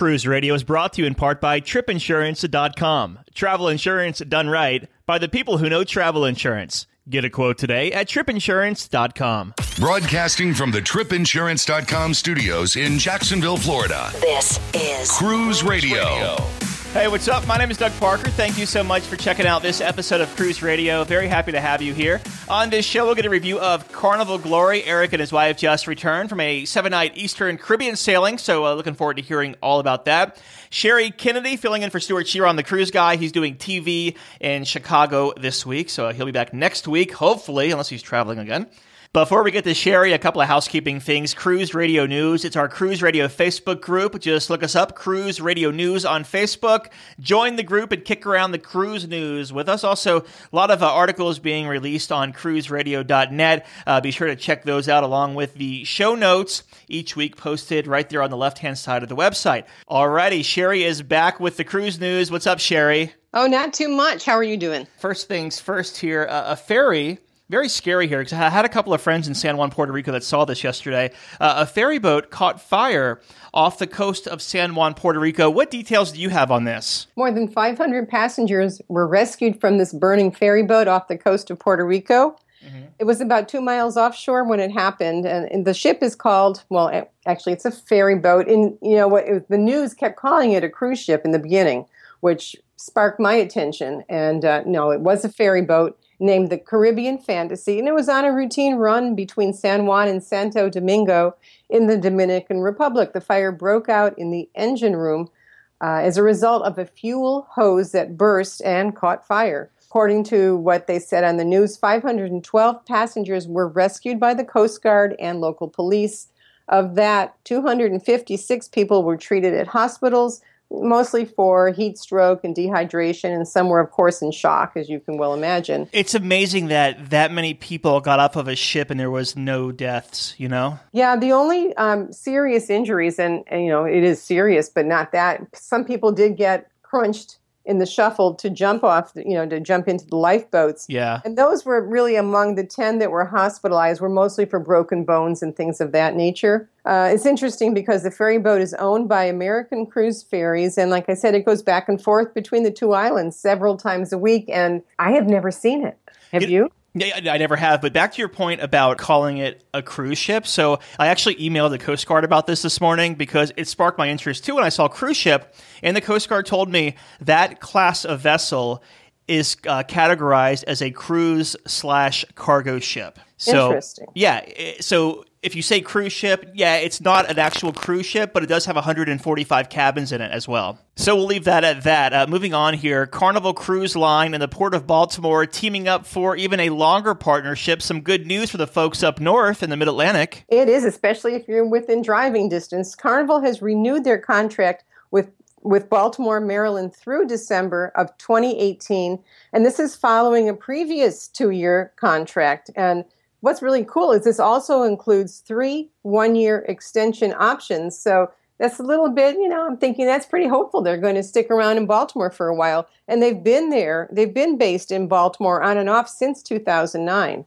Cruise Radio is brought to you in part by tripinsurance.com. Travel insurance done right by the people who know travel insurance. Get a quote today at tripinsurance.com. Broadcasting from the tripinsurance.com studios in Jacksonville, Florida. This is Cruise Radio. Hey, what's up? My name is Doug Parker. Thank you so much for checking out this episode of Cruise Radio. Very happy to have you here. On this show, we'll get a review of Carnival Glory. Eric and his wife just returned from a seven night Eastern Caribbean sailing, so uh, looking forward to hearing all about that. Sherry Kennedy filling in for Stuart Shearer on the cruise guy. He's doing TV in Chicago this week, so he'll be back next week, hopefully, unless he's traveling again. Before we get to Sherry, a couple of housekeeping things. Cruise Radio News. It's our Cruise Radio Facebook group. Just look us up, Cruise Radio News on Facebook. Join the group and kick around the cruise news with us. Also, a lot of uh, articles being released on cruiseradio.net. Uh, be sure to check those out along with the show notes each week posted right there on the left hand side of the website. Alrighty, Sherry is back with the cruise news. What's up, Sherry? Oh, not too much. How are you doing? First things first here, uh, a ferry very scary here because I had a couple of friends in San Juan, Puerto Rico that saw this yesterday. Uh, a ferry boat caught fire off the coast of San Juan, Puerto Rico. What details do you have on this? More than 500 passengers were rescued from this burning ferry boat off the coast of Puerto Rico. Mm-hmm. It was about two miles offshore when it happened, and, and the ship is called well, actually, it's a ferry boat. And you know what? the news kept calling it a cruise ship in the beginning, which sparked my attention. And uh, no, it was a ferry boat named the Caribbean Fantasy, and it was on a routine run between San Juan and Santo Domingo in the Dominican Republic. The fire broke out in the engine room uh, as a result of a fuel hose that burst and caught fire. According to what they said on the news, 512 passengers were rescued by the Coast Guard and local police. Of that, 256 people were treated at hospitals mostly for heat stroke and dehydration, and some were, of course, in shock, as you can well imagine. It's amazing that that many people got off of a ship and there was no deaths, you know? Yeah, the only um, serious injuries, and, and, you know, it is serious, but not that. Some people did get crunched in the shuffle to jump off, you know, to jump into the lifeboats. Yeah. And those were really among the 10 that were hospitalized, were mostly for broken bones and things of that nature. Uh, it's interesting because the ferry boat is owned by American Cruise Ferries. And like I said, it goes back and forth between the two islands several times a week. And I have never seen it. Have you? you? Yeah, I never have. But back to your point about calling it a cruise ship. So I actually emailed the Coast Guard about this this morning because it sparked my interest too when I saw cruise ship. And the Coast Guard told me that class of vessel is uh, categorized as a cruise slash cargo ship. So, Interesting. Yeah. So if you say cruise ship, yeah, it's not an actual cruise ship, but it does have 145 cabins in it as well. So we'll leave that at that. Uh, moving on here, Carnival Cruise Line and the Port of Baltimore teaming up for even a longer partnership. Some good news for the folks up north in the Mid Atlantic. It is, especially if you're within driving distance. Carnival has renewed their contract with with Baltimore, Maryland through December of 2018, and this is following a previous two-year contract and what's really cool is this also includes three one year extension options. So that's a little bit, you know, I'm thinking that's pretty hopeful. They're going to stick around in Baltimore for a while. And they've been there, they've been based in Baltimore on and off since 2009.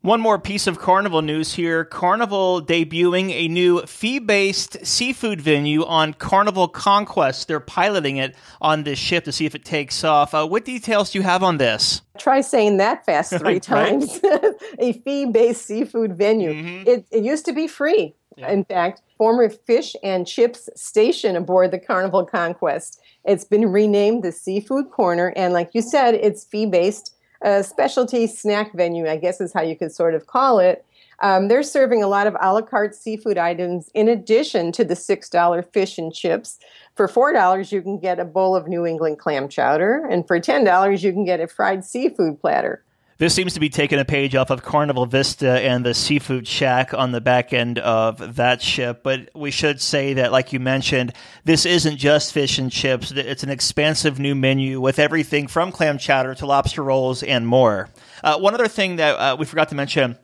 One more piece of Carnival news here. Carnival debuting a new fee based seafood venue on Carnival Conquest. They're piloting it on this ship to see if it takes off. Uh, what details do you have on this? Try saying that fast three times. a fee based seafood venue. Mm-hmm. It, it used to be free. Yeah. In fact, former fish and chips station aboard the Carnival Conquest. It's been renamed the Seafood Corner, and like you said, it's fee based a specialty snack venue, I guess is how you could sort of call it. Um, they're serving a lot of a la carte seafood items in addition to the $6 fish and chips. For $4, you can get a bowl of New England clam chowder, and for $10, you can get a fried seafood platter. This seems to be taking a page off of Carnival Vista and the Seafood Shack on the back end of that ship. But we should say that, like you mentioned, this isn't just fish and chips. It's an expansive new menu with everything from clam chowder to lobster rolls and more. Uh, one other thing that uh, we forgot to mention,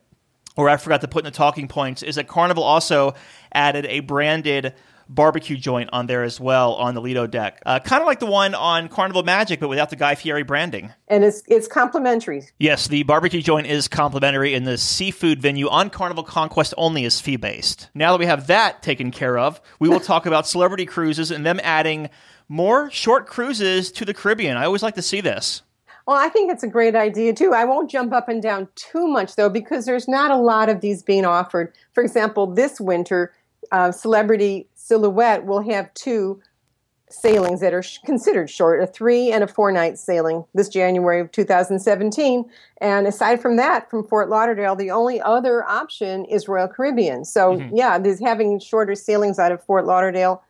or I forgot to put in the talking points, is that Carnival also added a branded barbecue joint on there as well on the Lido deck. Uh, kind of like the one on Carnival Magic, but without the Guy Fieri branding. And it's it's complimentary. Yes, the barbecue joint is complimentary, and the seafood venue on Carnival Conquest only is fee based. Now that we have that taken care of, we will talk about celebrity cruises and them adding more short cruises to the Caribbean. I always like to see this. Well, I think it's a great idea too. I won't jump up and down too much though, because there's not a lot of these being offered. For example, this winter, uh, Celebrity Silhouette will have two sailings that are sh- considered short a three and a four night sailing this January of 2017. And aside from that, from Fort Lauderdale, the only other option is Royal Caribbean. So, mm-hmm. yeah, there's having shorter sailings out of Fort Lauderdale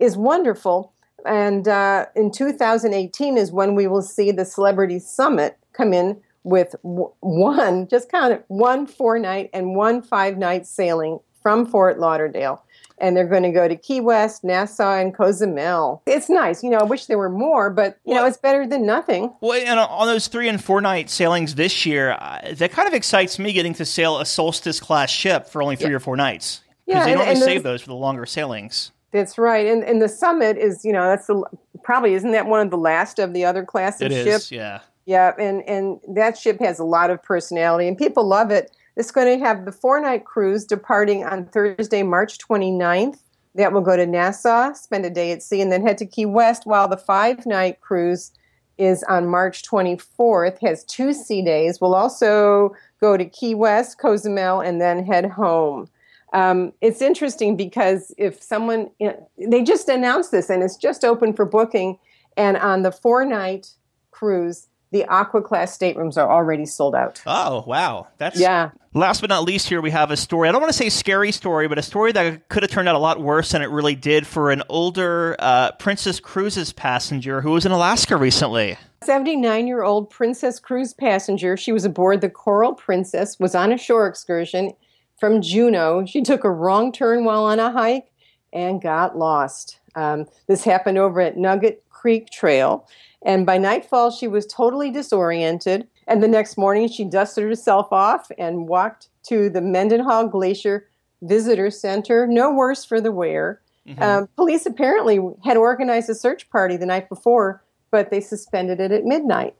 is wonderful. And uh, in 2018 is when we will see the Celebrity Summit come in with w- one, just kind of one four night and one five night sailing from Fort Lauderdale. And they're going to go to Key West, Nassau, and Cozumel. It's nice. You know, I wish there were more, but, you well, know, it's better than nothing. Well, and on those three and four night sailings this year, uh, that kind of excites me getting to sail a Solstice class ship for only three yeah. or four nights. Because yeah, they normally save those for the longer sailings. That's right, and and the summit is you know that's the probably isn't that one of the last of the other classes it ships? yeah, yeah, and and that ship has a lot of personality, and people love it. It's going to have the four night cruise departing on Thursday, March 29th. That will go to Nassau, spend a day at sea, and then head to Key West. While the five night cruise is on March 24th, has two sea days. We'll also go to Key West, Cozumel, and then head home. Um, it's interesting because if someone, you know, they just announced this and it's just open for booking. And on the four night cruise, the Aqua class staterooms are already sold out. Oh, wow. That's yeah. Last but not least, here we have a story. I don't want to say scary story, but a story that could have turned out a lot worse than it really did for an older uh, Princess Cruises passenger who was in Alaska recently. 79 year old Princess Cruise passenger. She was aboard the Coral Princess, was on a shore excursion from Juneau. She took a wrong turn while on a hike and got lost. Um, this happened over at Nugget Creek Trail. And by nightfall, she was totally disoriented. And the next morning, she dusted herself off and walked to the Mendenhall Glacier Visitor Center. No worse for the wear. Mm-hmm. Um, police apparently had organized a search party the night before, but they suspended it at midnight.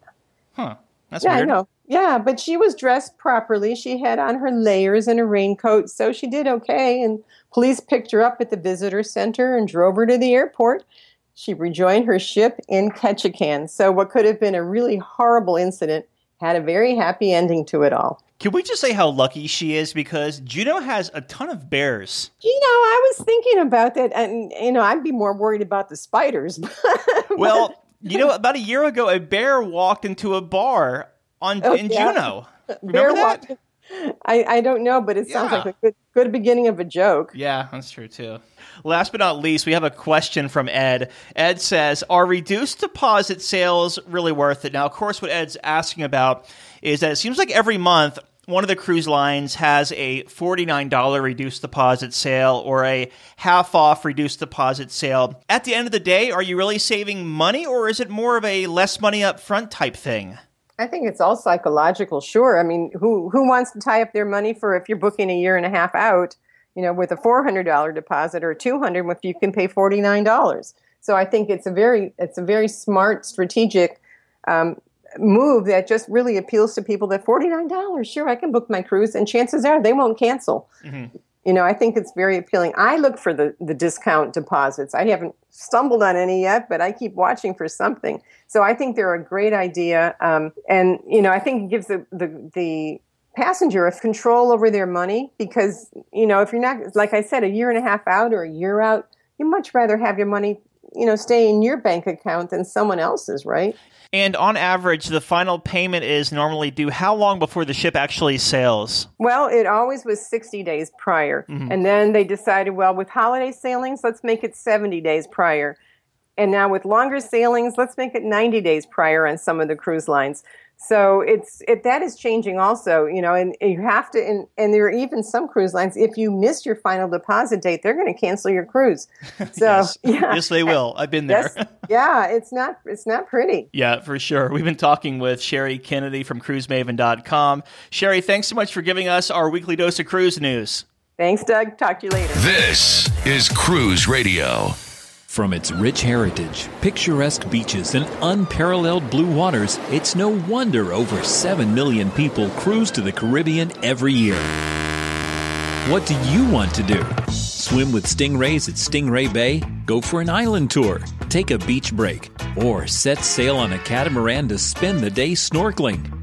Huh. That's yeah, weird. I know. Yeah, but she was dressed properly. She had on her layers and a raincoat, so she did okay. And police picked her up at the visitor center and drove her to the airport. She rejoined her ship in Ketchikan. So, what could have been a really horrible incident had a very happy ending to it all. Can we just say how lucky she is because Juneau has a ton of bears? You know, I was thinking about that, and you know, I'd be more worried about the spiders. well, you know, about a year ago, a bear walked into a bar on oh, in yeah. Juneau. Remember bear that? Walked, I, I don't know, but it sounds yeah. like a good, good beginning of a joke. Yeah, that's true too. Last but not least, we have a question from Ed. Ed says, Are reduced deposit sales really worth it? Now, of course, what Ed's asking about is that it seems like every month one of the cruise lines has a $49 reduced deposit sale or a half off reduced deposit sale. At the end of the day, are you really saving money or is it more of a less money up front type thing? I think it's all psychological, sure. I mean, who who wants to tie up their money for if you're booking a year and a half out, you know, with a $400 deposit or 200 if you can pay $49. So I think it's a very it's a very smart strategic um, move that just really appeals to people that $49 sure i can book my cruise and chances are they won't cancel mm-hmm. You know i think it's very appealing. I look for the, the discount deposits. I haven't stumbled on any yet but i keep watching for something. So i think they're a great idea um, and you know i think it gives the, the, the passenger a control over their money because you know if you're not like i said a year and a half out or a year out you much rather have your money you know stay in your bank account than someone else's right and on average, the final payment is normally due how long before the ship actually sails? Well, it always was 60 days prior. Mm-hmm. And then they decided, well, with holiday sailings, let's make it 70 days prior. And now with longer sailings, let's make it 90 days prior on some of the cruise lines. So it's it, that is changing also, you know, and, and you have to, and, and there are even some cruise lines. If you miss your final deposit date, they're going to cancel your cruise. So yes. yeah, yes, they will. I've been there. Yes, yeah, it's not it's not pretty. Yeah, for sure. We've been talking with Sherry Kennedy from CruiseMaven.com. Sherry, thanks so much for giving us our weekly dose of cruise news. Thanks, Doug. Talk to you later. This is Cruise Radio. From its rich heritage, picturesque beaches, and unparalleled blue waters, it's no wonder over 7 million people cruise to the Caribbean every year. What do you want to do? Swim with stingrays at Stingray Bay? Go for an island tour? Take a beach break? Or set sail on a catamaran to spend the day snorkeling?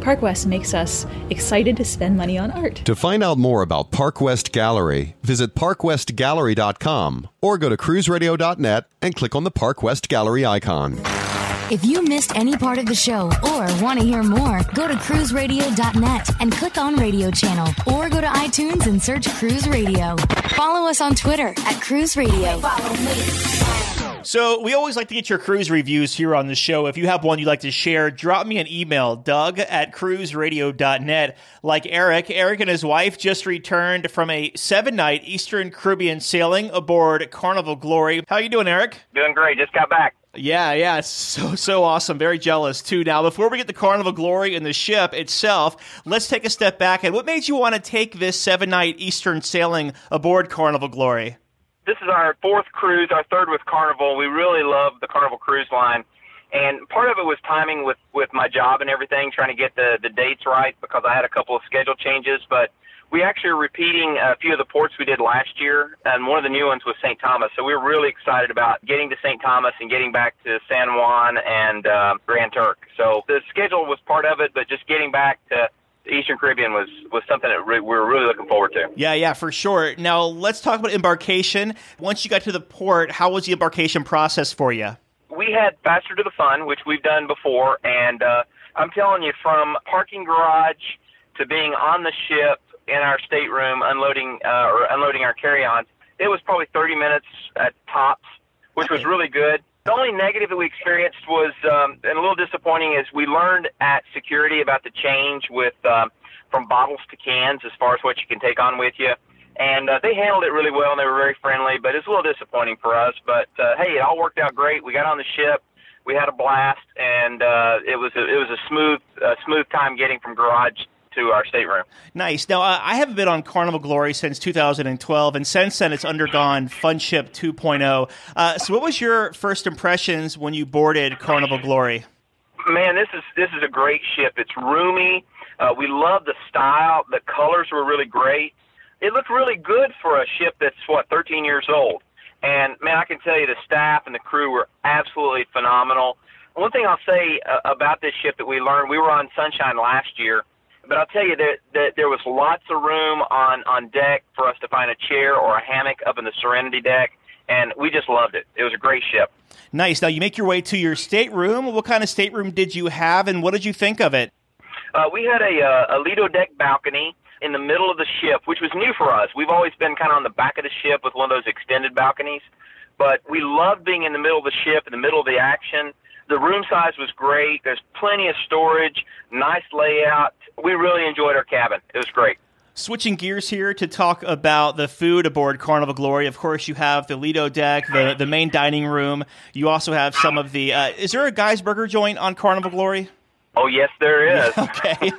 Park West makes us excited to spend money on art. To find out more about Park West Gallery, visit parkwestgallery.com or go to cruiseradio.net and click on the Park West Gallery icon. If you missed any part of the show or want to hear more, go to cruiseradio.net and click on radio channel or go to iTunes and search Cruise Radio. Follow us on Twitter at Cruise Radio. So we always like to get your cruise reviews here on the show. If you have one you'd like to share, drop me an email, doug at cruiseradio.net. Like Eric, Eric and his wife just returned from a seven-night Eastern Caribbean sailing aboard Carnival Glory. How you doing, Eric? Doing great. Just got back. Yeah, yeah, so so awesome. Very jealous too. Now, before we get to Carnival Glory and the ship itself, let's take a step back. And what made you want to take this seven-night Eastern sailing aboard Carnival Glory? This is our fourth cruise, our third with Carnival. We really love the Carnival Cruise Line. And part of it was timing with, with my job and everything, trying to get the, the dates right because I had a couple of schedule changes. But we actually are repeating a few of the ports we did last year, and one of the new ones was St. Thomas. So we were really excited about getting to St. Thomas and getting back to San Juan and uh, Grand Turk. So the schedule was part of it, but just getting back to Eastern Caribbean was was something that re- we were really looking forward to. Yeah, yeah, for sure. Now let's talk about embarkation. Once you got to the port, how was the embarkation process for you? We had faster to the fun, which we've done before, and uh, I'm telling you, from parking garage to being on the ship in our stateroom unloading uh, or unloading our carry-ons, it was probably 30 minutes at tops, which okay. was really good. The only negative that we experienced was, um, and a little disappointing, is we learned at security about the change with um, from bottles to cans as far as what you can take on with you. And uh, they handled it really well, and they were very friendly. But it's a little disappointing for us. But uh, hey, it all worked out great. We got on the ship, we had a blast, and uh, it was a, it was a smooth uh, smooth time getting from garage to our stateroom. Nice. Now, uh, I haven't been on Carnival Glory since 2012, and since then it's undergone Funship 2.0. Uh, so, what was your first impressions when you boarded Carnival Glory? Man, this is this is a great ship. It's roomy. Uh, we love the style. The colors were really great. It looked really good for a ship that's what 13 years old. And man, I can tell you the staff and the crew were absolutely phenomenal. One thing I'll say uh, about this ship that we learned, we were on Sunshine last year, but I'll tell you that, that there was lots of room on on deck for us to find a chair or a hammock up in the Serenity deck, and we just loved it. It was a great ship. Nice. Now you make your way to your stateroom. What kind of stateroom did you have, and what did you think of it? Uh, we had a, uh, a Lido deck balcony in the middle of the ship, which was new for us. We've always been kind of on the back of the ship with one of those extended balconies, but we loved being in the middle of the ship, in the middle of the action. The room size was great. There's plenty of storage, nice layout. We really enjoyed our cabin. It was great. Switching gears here to talk about the food aboard Carnival Glory. Of course, you have the Lido deck, the, the main dining room. You also have some of the. Uh, is there a Guy's Burger joint on Carnival Glory? Oh yes, there is. okay,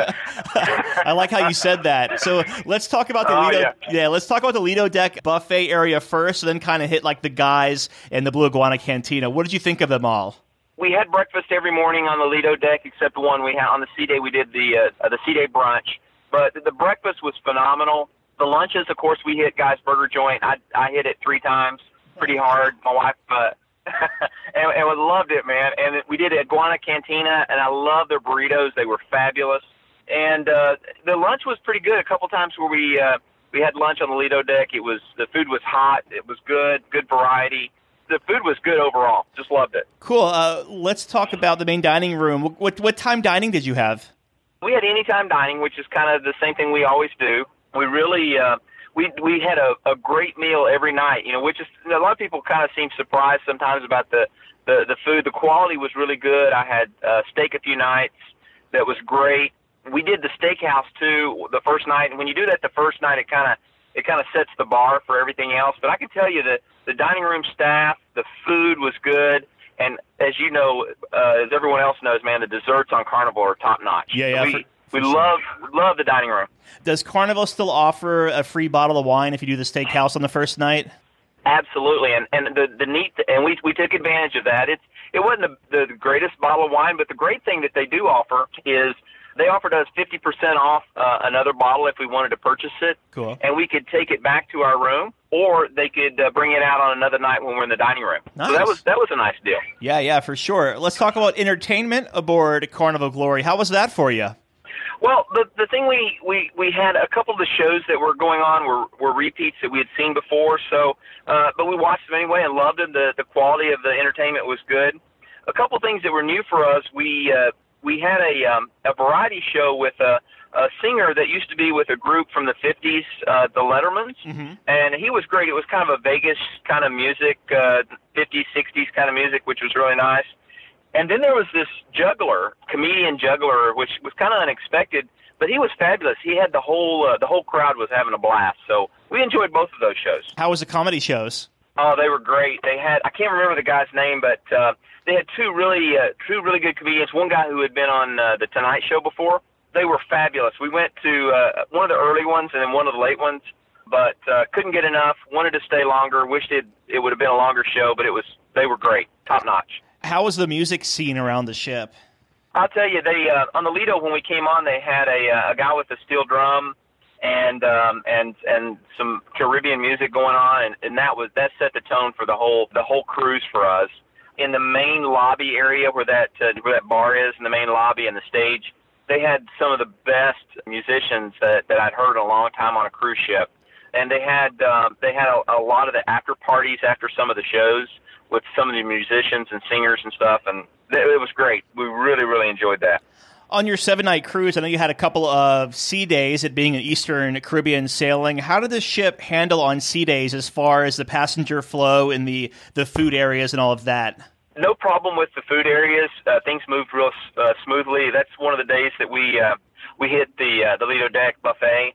I like how you said that. So let's talk about the oh, Lido. Yeah. yeah. let's talk about the Lido deck buffet area first, then kind of hit like the guys and the Blue Iguana Cantina. What did you think of them all? We had breakfast every morning on the Lido deck, except one we had on the sea day. We did the uh, the sea day brunch, but the breakfast was phenomenal. The lunches, of course, we hit Guy's Burger Joint. I I hit it three times, pretty hard. My wife uh, and, and we loved it, man. And we did Iguana Cantina, and I love their burritos. They were fabulous. And uh, the lunch was pretty good. A couple times where we uh, we had lunch on the Lido deck. It was the food was hot. It was good, good variety. The food was good overall. Just loved it. Cool. Uh, let's talk about the main dining room. What what time dining did you have? We had anytime dining, which is kind of the same thing we always do. We really uh, we we had a, a great meal every night. You know, which is a lot of people kind of seem surprised sometimes about the the the food. The quality was really good. I had uh, steak a few nights that was great. We did the steakhouse too the first night, and when you do that the first night, it kind of it kind of sets the bar for everything else. But I can tell you that the dining room staff, the food was good, and as you know, uh, as everyone else knows, man, the desserts on Carnival are top notch. Yeah, yeah. We, for- we sure. love love the dining room. Does Carnival still offer a free bottle of wine if you do the steakhouse on the first night? Absolutely, and and the the neat and we we took advantage of that. It's it wasn't the, the greatest bottle of wine, but the great thing that they do offer is they offered us fifty percent off uh, another bottle if we wanted to purchase it, Cool. and we could take it back to our room, or they could uh, bring it out on another night when we're in the dining room. So that was that was a nice deal. Yeah, yeah, for sure. Let's talk about entertainment aboard Carnival Glory. How was that for you? Well, the the thing we we we had a couple of the shows that were going on were were repeats that we had seen before. So, uh, but we watched them anyway and loved them. The the quality of the entertainment was good. A couple of things that were new for us. We uh, we had a um, a variety show with a a singer that used to be with a group from the 50s, uh, the Lettermen, and he was great. It was kind of a Vegas kind of music, uh, 50s, 60s kind of music, which was really nice. And then there was this juggler, comedian juggler, which was kind of unexpected, but he was fabulous. He had the whole uh, the whole crowd was having a blast. So we enjoyed both of those shows. How was the comedy shows? Oh, they were great. They had I can't remember the guy's name, but uh, they had two really uh, two really good comedians. One guy who had been on uh, the Tonight Show before. They were fabulous. We went to uh, one of the early ones and then one of the late ones, but uh, couldn't get enough. Wanted to stay longer. Wished it it would have been a longer show, but it was they were great, top notch. How was the music scene around the ship? I'll tell you, they uh, on the Lido when we came on, they had a uh, a guy with a steel drum and um, and and some Caribbean music going on, and, and that was that set the tone for the whole the whole cruise for us. In the main lobby area where that uh, where that bar is, in the main lobby and the stage, they had some of the best musicians that that I'd heard in a long time on a cruise ship, and they had um, they had a, a lot of the after parties after some of the shows with some of the musicians and singers and stuff, and it was great. We really really enjoyed that. On your seven night cruise, I know you had a couple of sea days, it being an Eastern Caribbean sailing. How did the ship handle on sea days as far as the passenger flow and the, the food areas and all of that? no problem with the food areas. Uh, things moved real uh, smoothly. That's one of the days that we uh, we hit the uh, the Lido Deck buffet.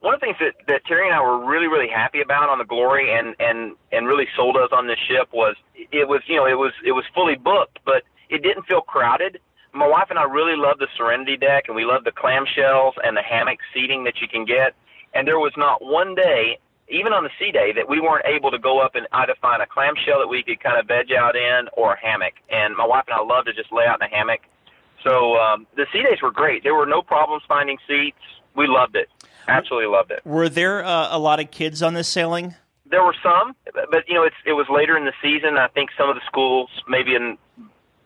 One of the things that, that Terry and I were really really happy about on the Glory and and and really sold us on this ship was it was you know it was it was fully booked, but it didn't feel crowded. My wife and I really love the Serenity Deck, and we love the clamshells and the hammock seating that you can get. And there was not one day even on the sea day that we weren't able to go up and either find a clamshell that we could kind of veg out in or a hammock. And my wife and I love to just lay out in a hammock. So um, the sea days were great. There were no problems finding seats. We loved it. Absolutely loved it. Were there uh, a lot of kids on this sailing? There were some, but you know, it's it was later in the season. I think some of the schools maybe in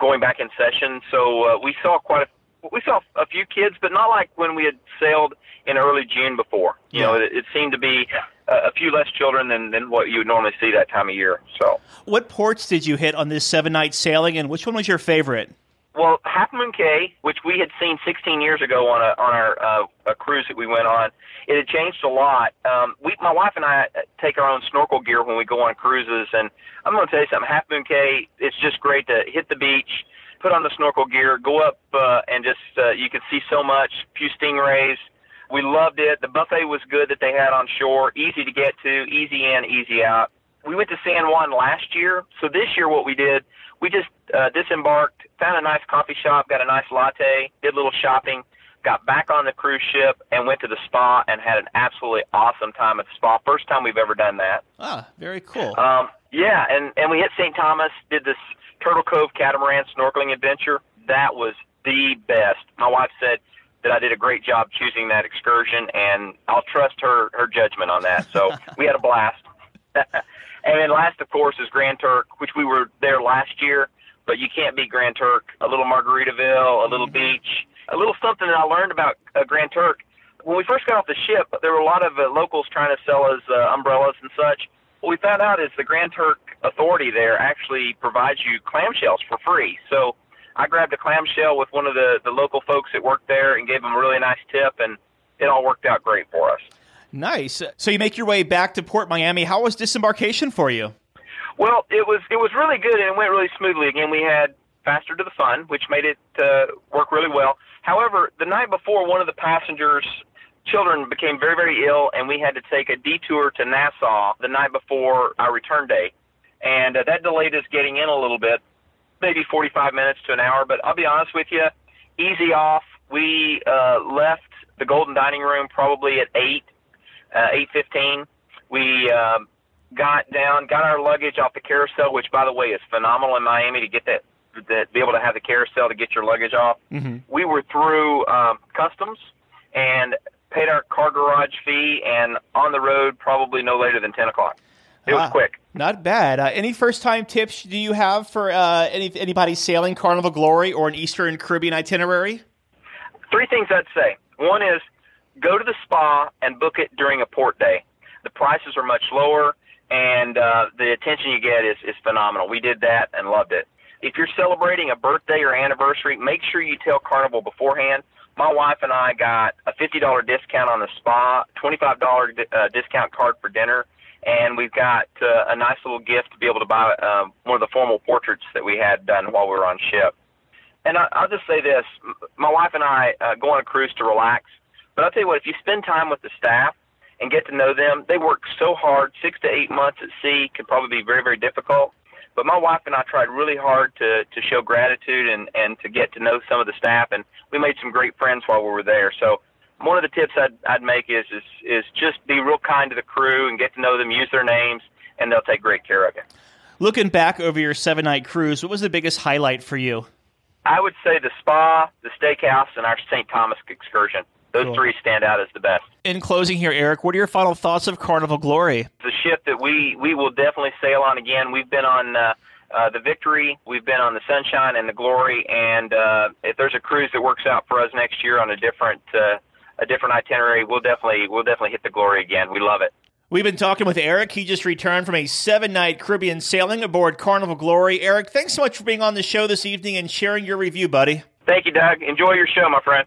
going back in session. So uh, we saw quite a we saw a few kids, but not like when we had sailed in early June before. You know, it, it seemed to be a, a few less children than than what you would normally see that time of year. So. What ports did you hit on this seven night sailing, and which one was your favorite? Well, Half Moon Cay, which we had seen 16 years ago on a on our uh, a cruise that we went on, it had changed a lot. Um, we, my wife and I take our own snorkel gear when we go on cruises, and I'm going to tell you something. Half Moon Cay, it's just great to hit the beach, put on the snorkel gear, go up, uh, and just uh, you could see so much. few stingrays. We loved it. The buffet was good that they had on shore, easy to get to, easy in, easy out. We went to San Juan last year, so this year what we did, we just uh, disembarked, found a nice coffee shop, got a nice latte, did a little shopping, got back on the cruise ship, and went to the spa and had an absolutely awesome time at the spa. First time we've ever done that. Ah, very cool. Um, yeah, and and we hit St. Thomas, did this Turtle Cove catamaran snorkeling adventure. That was the best. My wife said that I did a great job choosing that excursion, and I'll trust her her judgment on that. So we had a blast. and then last, of course, is Grand Turk, which we were there last year, but you can't beat Grand Turk. A little Margaritaville, a little beach, a little something that I learned about uh, Grand Turk. When we first got off the ship, there were a lot of uh, locals trying to sell us uh, umbrellas and such. What we found out is the Grand Turk Authority there actually provides you clamshells for free. So I grabbed a clamshell with one of the, the local folks that worked there and gave them a really nice tip, and it all worked out great for us. Nice. So you make your way back to Port Miami. How was disembarkation for you? Well, it was it was really good and it went really smoothly. Again, we had faster to the fun, which made it uh, work really well. However, the night before, one of the passengers' children became very very ill, and we had to take a detour to Nassau the night before our return day, and uh, that delayed us getting in a little bit, maybe 45 minutes to an hour. But I'll be honest with you, easy off. We uh, left the Golden Dining Room probably at eight uh, 8:15. We um, got down, got our luggage off the carousel, which by the way is phenomenal in Miami to get that, that be able to have the carousel to get your luggage off. Mm-hmm. We were through um, customs and paid our car garage fee, and on the road probably no later than 10 o'clock. It was Ah, quick. Not bad. Uh, any first time tips do you have for uh, any anybody sailing Carnival Glory or an Eastern Caribbean itinerary? Three things I'd say. One is go to the spa and book it during a port day. The prices are much lower, and uh, the attention you get is, is phenomenal. We did that and loved it. If you're celebrating a birthday or anniversary, make sure you tell Carnival beforehand. My wife and I got a $50 discount on the spa, $25 di- uh, discount card for dinner, and we've got uh, a nice little gift to be able to buy um, one of the formal portraits that we had done while we were on ship. And I, I'll just say this: my wife and I uh, go on a cruise to relax. But I'll tell you what: if you spend time with the staff and get to know them, they work so hard. Six to eight months at sea can probably be very, very difficult. But my wife and I tried really hard to to show gratitude and and to get to know some of the staff, and we made some great friends while we were there. So one of the tips I'd I'd make is is is just be real kind to the crew and get to know them, use their names, and they'll take great care of you. Looking back over your seven night cruise, what was the biggest highlight for you? I would say the spa, the steakhouse, and our St. Thomas excursion. Those Cool. three stand out as the best. In closing here, Eric, what are your final thoughts of Carnival Glory? The ship that we we will definitely sail on again. We've been on uh, uh, the Victory, we've been on the Sunshine and the Glory, and uh, if there's a cruise that works out for us next year on a different uh, a different itinerary, we'll definitely we'll definitely hit the Glory again. We love it. We've been talking with Eric. He just returned from a seven night Caribbean sailing aboard Carnival Glory. Eric, thanks so much for being on the show this evening and sharing your review, buddy. Thank you, Doug. Enjoy your show, my friend.